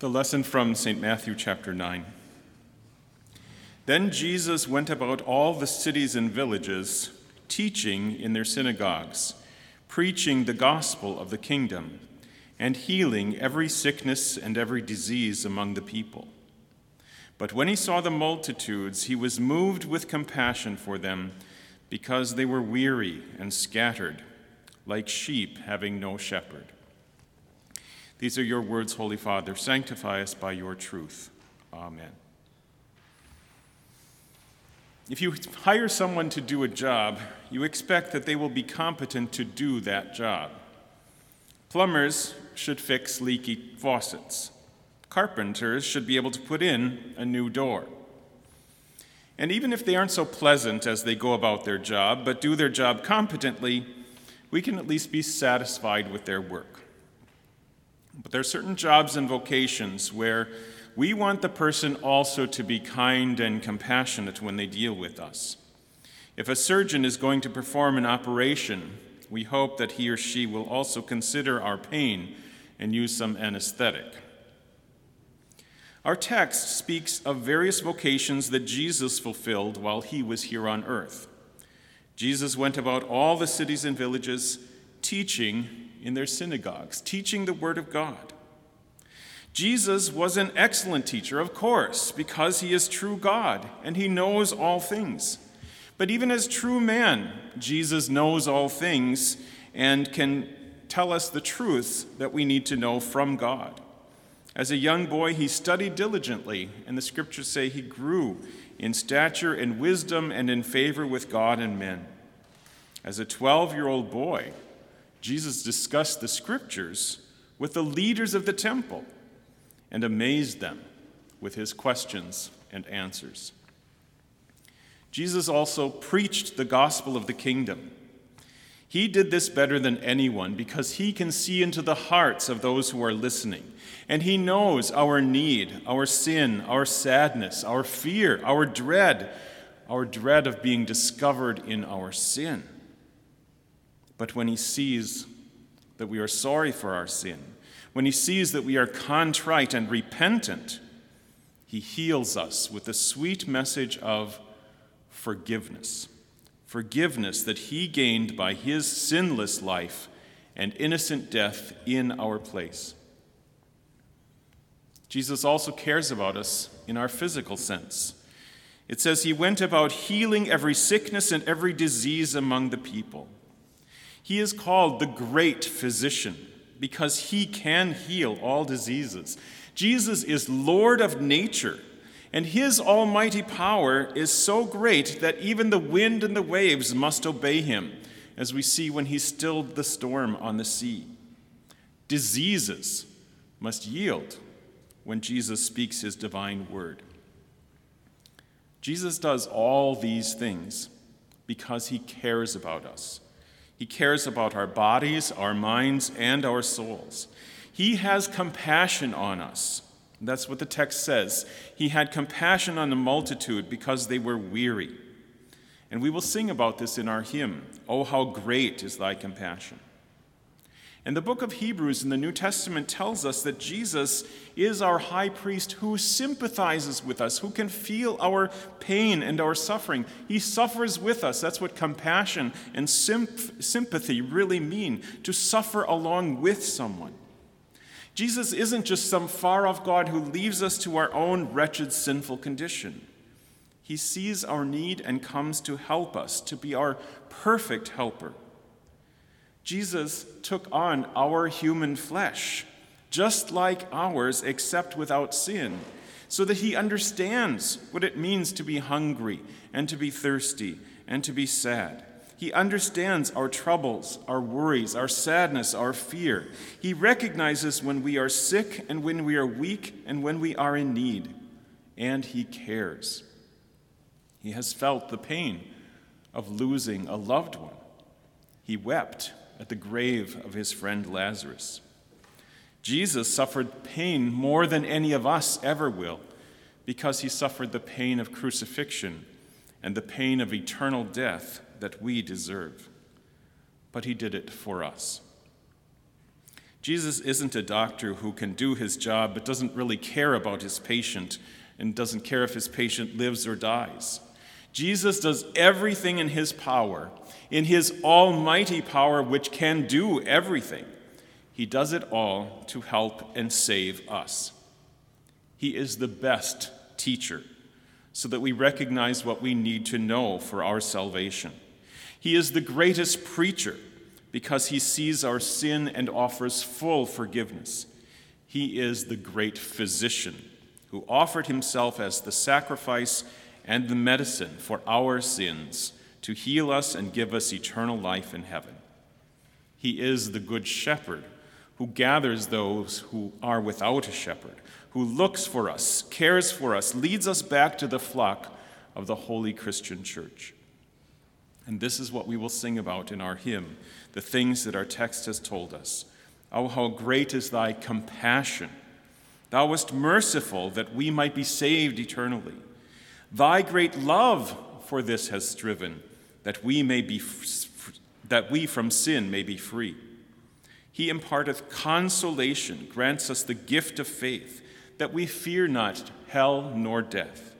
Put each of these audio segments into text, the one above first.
The lesson from St. Matthew chapter 9. Then Jesus went about all the cities and villages, teaching in their synagogues, preaching the gospel of the kingdom, and healing every sickness and every disease among the people. But when he saw the multitudes, he was moved with compassion for them, because they were weary and scattered, like sheep having no shepherd. These are your words, Holy Father. Sanctify us by your truth. Amen. If you hire someone to do a job, you expect that they will be competent to do that job. Plumbers should fix leaky faucets. Carpenters should be able to put in a new door. And even if they aren't so pleasant as they go about their job, but do their job competently, we can at least be satisfied with their work. But there are certain jobs and vocations where we want the person also to be kind and compassionate when they deal with us. If a surgeon is going to perform an operation, we hope that he or she will also consider our pain and use some anesthetic. Our text speaks of various vocations that Jesus fulfilled while he was here on earth. Jesus went about all the cities and villages, teaching in their synagogues, teaching the Word of God. Jesus was an excellent teacher, of course, because he is true God and he knows all things. But even as true man, Jesus knows all things and can tell us the truths that we need to know from God. As a young boy, he studied diligently, and the scriptures say he grew in stature and wisdom and in favor with God and men. As a 12 year old boy, Jesus discussed the scriptures with the leaders of the temple and amazed them with his questions and answers. Jesus also preached the gospel of the kingdom. He did this better than anyone because he can see into the hearts of those who are listening. And he knows our need, our sin, our sadness, our fear, our dread, our dread of being discovered in our sin. But when he sees that we are sorry for our sin, when he sees that we are contrite and repentant, he heals us with the sweet message of forgiveness. Forgiveness that he gained by his sinless life and innocent death in our place. Jesus also cares about us in our physical sense. It says he went about healing every sickness and every disease among the people. He is called the great physician because he can heal all diseases. Jesus is Lord of nature, and his almighty power is so great that even the wind and the waves must obey him, as we see when he stilled the storm on the sea. Diseases must yield when Jesus speaks his divine word. Jesus does all these things because he cares about us. He cares about our bodies, our minds, and our souls. He has compassion on us. That's what the text says. He had compassion on the multitude because they were weary. And we will sing about this in our hymn, Oh, how great is thy compassion. And the book of Hebrews in the New Testament tells us that Jesus is our high priest who sympathizes with us, who can feel our pain and our suffering. He suffers with us. That's what compassion and sympathy really mean to suffer along with someone. Jesus isn't just some far off God who leaves us to our own wretched, sinful condition. He sees our need and comes to help us, to be our perfect helper. Jesus took on our human flesh, just like ours, except without sin, so that he understands what it means to be hungry and to be thirsty and to be sad. He understands our troubles, our worries, our sadness, our fear. He recognizes when we are sick and when we are weak and when we are in need. And He cares. He has felt the pain of losing a loved one. He wept at the grave of his friend Lazarus. Jesus suffered pain more than any of us ever will because he suffered the pain of crucifixion and the pain of eternal death that we deserve. But he did it for us. Jesus isn't a doctor who can do his job but doesn't really care about his patient and doesn't care if his patient lives or dies. Jesus does everything in his power, in his almighty power, which can do everything. He does it all to help and save us. He is the best teacher, so that we recognize what we need to know for our salvation. He is the greatest preacher because he sees our sin and offers full forgiveness. He is the great physician who offered himself as the sacrifice and the medicine for our sins to heal us and give us eternal life in heaven. He is the good shepherd who gathers those who are without a shepherd, who looks for us, cares for us, leads us back to the flock of the holy Christian church. And this is what we will sing about in our hymn, the things that our text has told us. Oh, how great is thy compassion! Thou wast merciful that we might be saved eternally. Thy great love for this has striven, that we may be that we from sin may be free. He imparteth consolation, grants us the gift of faith, that we fear not hell nor death.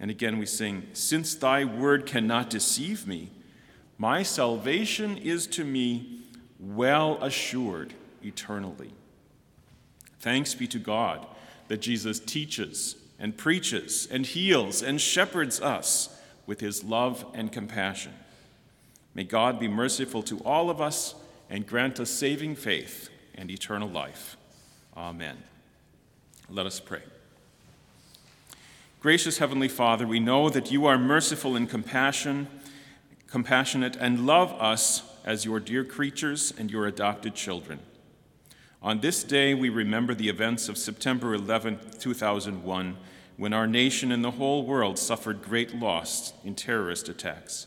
And again we sing, Since thy word cannot deceive me, my salvation is to me well assured eternally. Thanks be to God that Jesus teaches and preaches and heals and shepherds us with his love and compassion. May God be merciful to all of us and grant us saving faith and eternal life. Amen. Let us pray. Gracious Heavenly Father, we know that you are merciful and compassion, compassionate and love us as your dear creatures and your adopted children. On this day, we remember the events of September 11, 2001, when our nation and the whole world suffered great loss in terrorist attacks.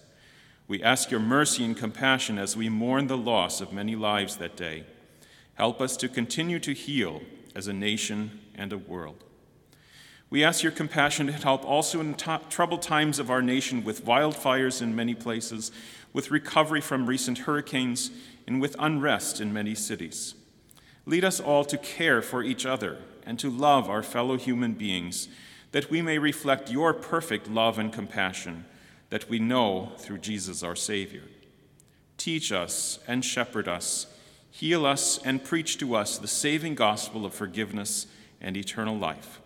We ask your mercy and compassion as we mourn the loss of many lives that day. Help us to continue to heal as a nation and a world. We ask your compassion to help also in t- troubled times of our nation with wildfires in many places, with recovery from recent hurricanes, and with unrest in many cities. Lead us all to care for each other and to love our fellow human beings, that we may reflect your perfect love and compassion that we know through Jesus our Savior. Teach us and shepherd us, heal us and preach to us the saving gospel of forgiveness and eternal life.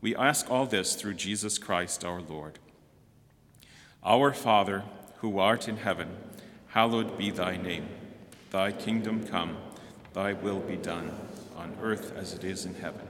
We ask all this through Jesus Christ our Lord. Our Father, who art in heaven, hallowed be thy name. Thy kingdom come. Thy will be done, on earth as it is in heaven.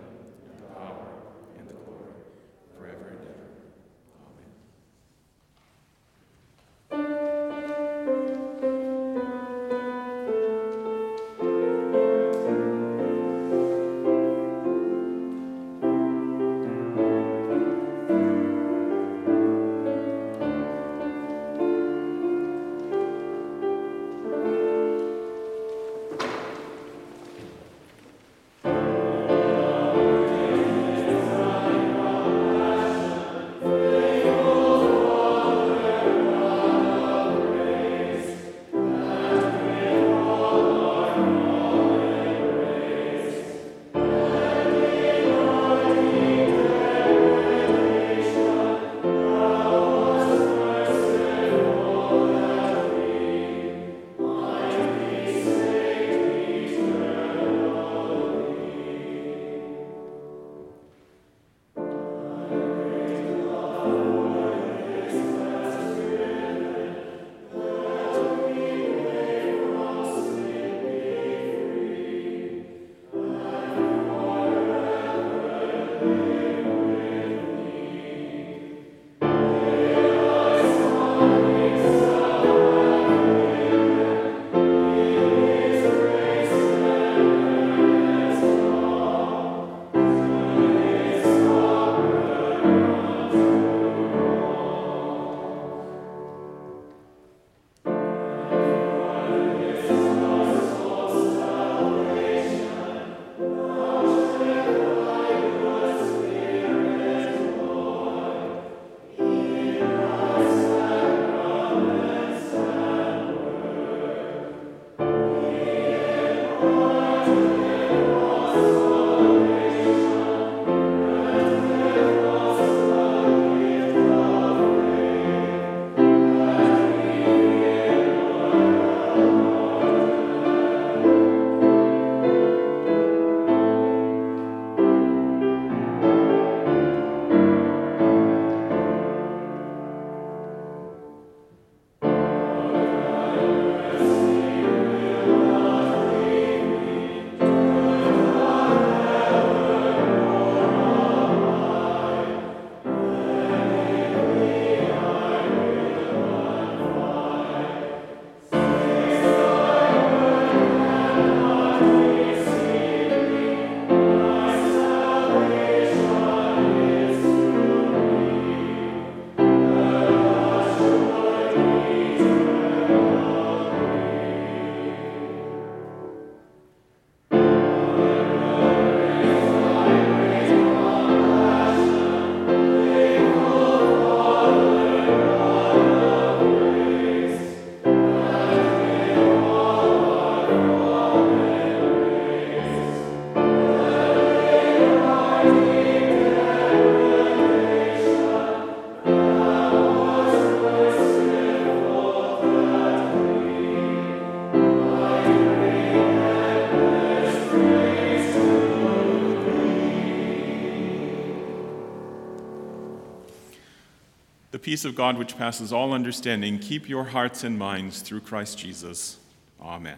peace of God, which passes all understanding, keep your hearts and minds through Christ Jesus. Amen.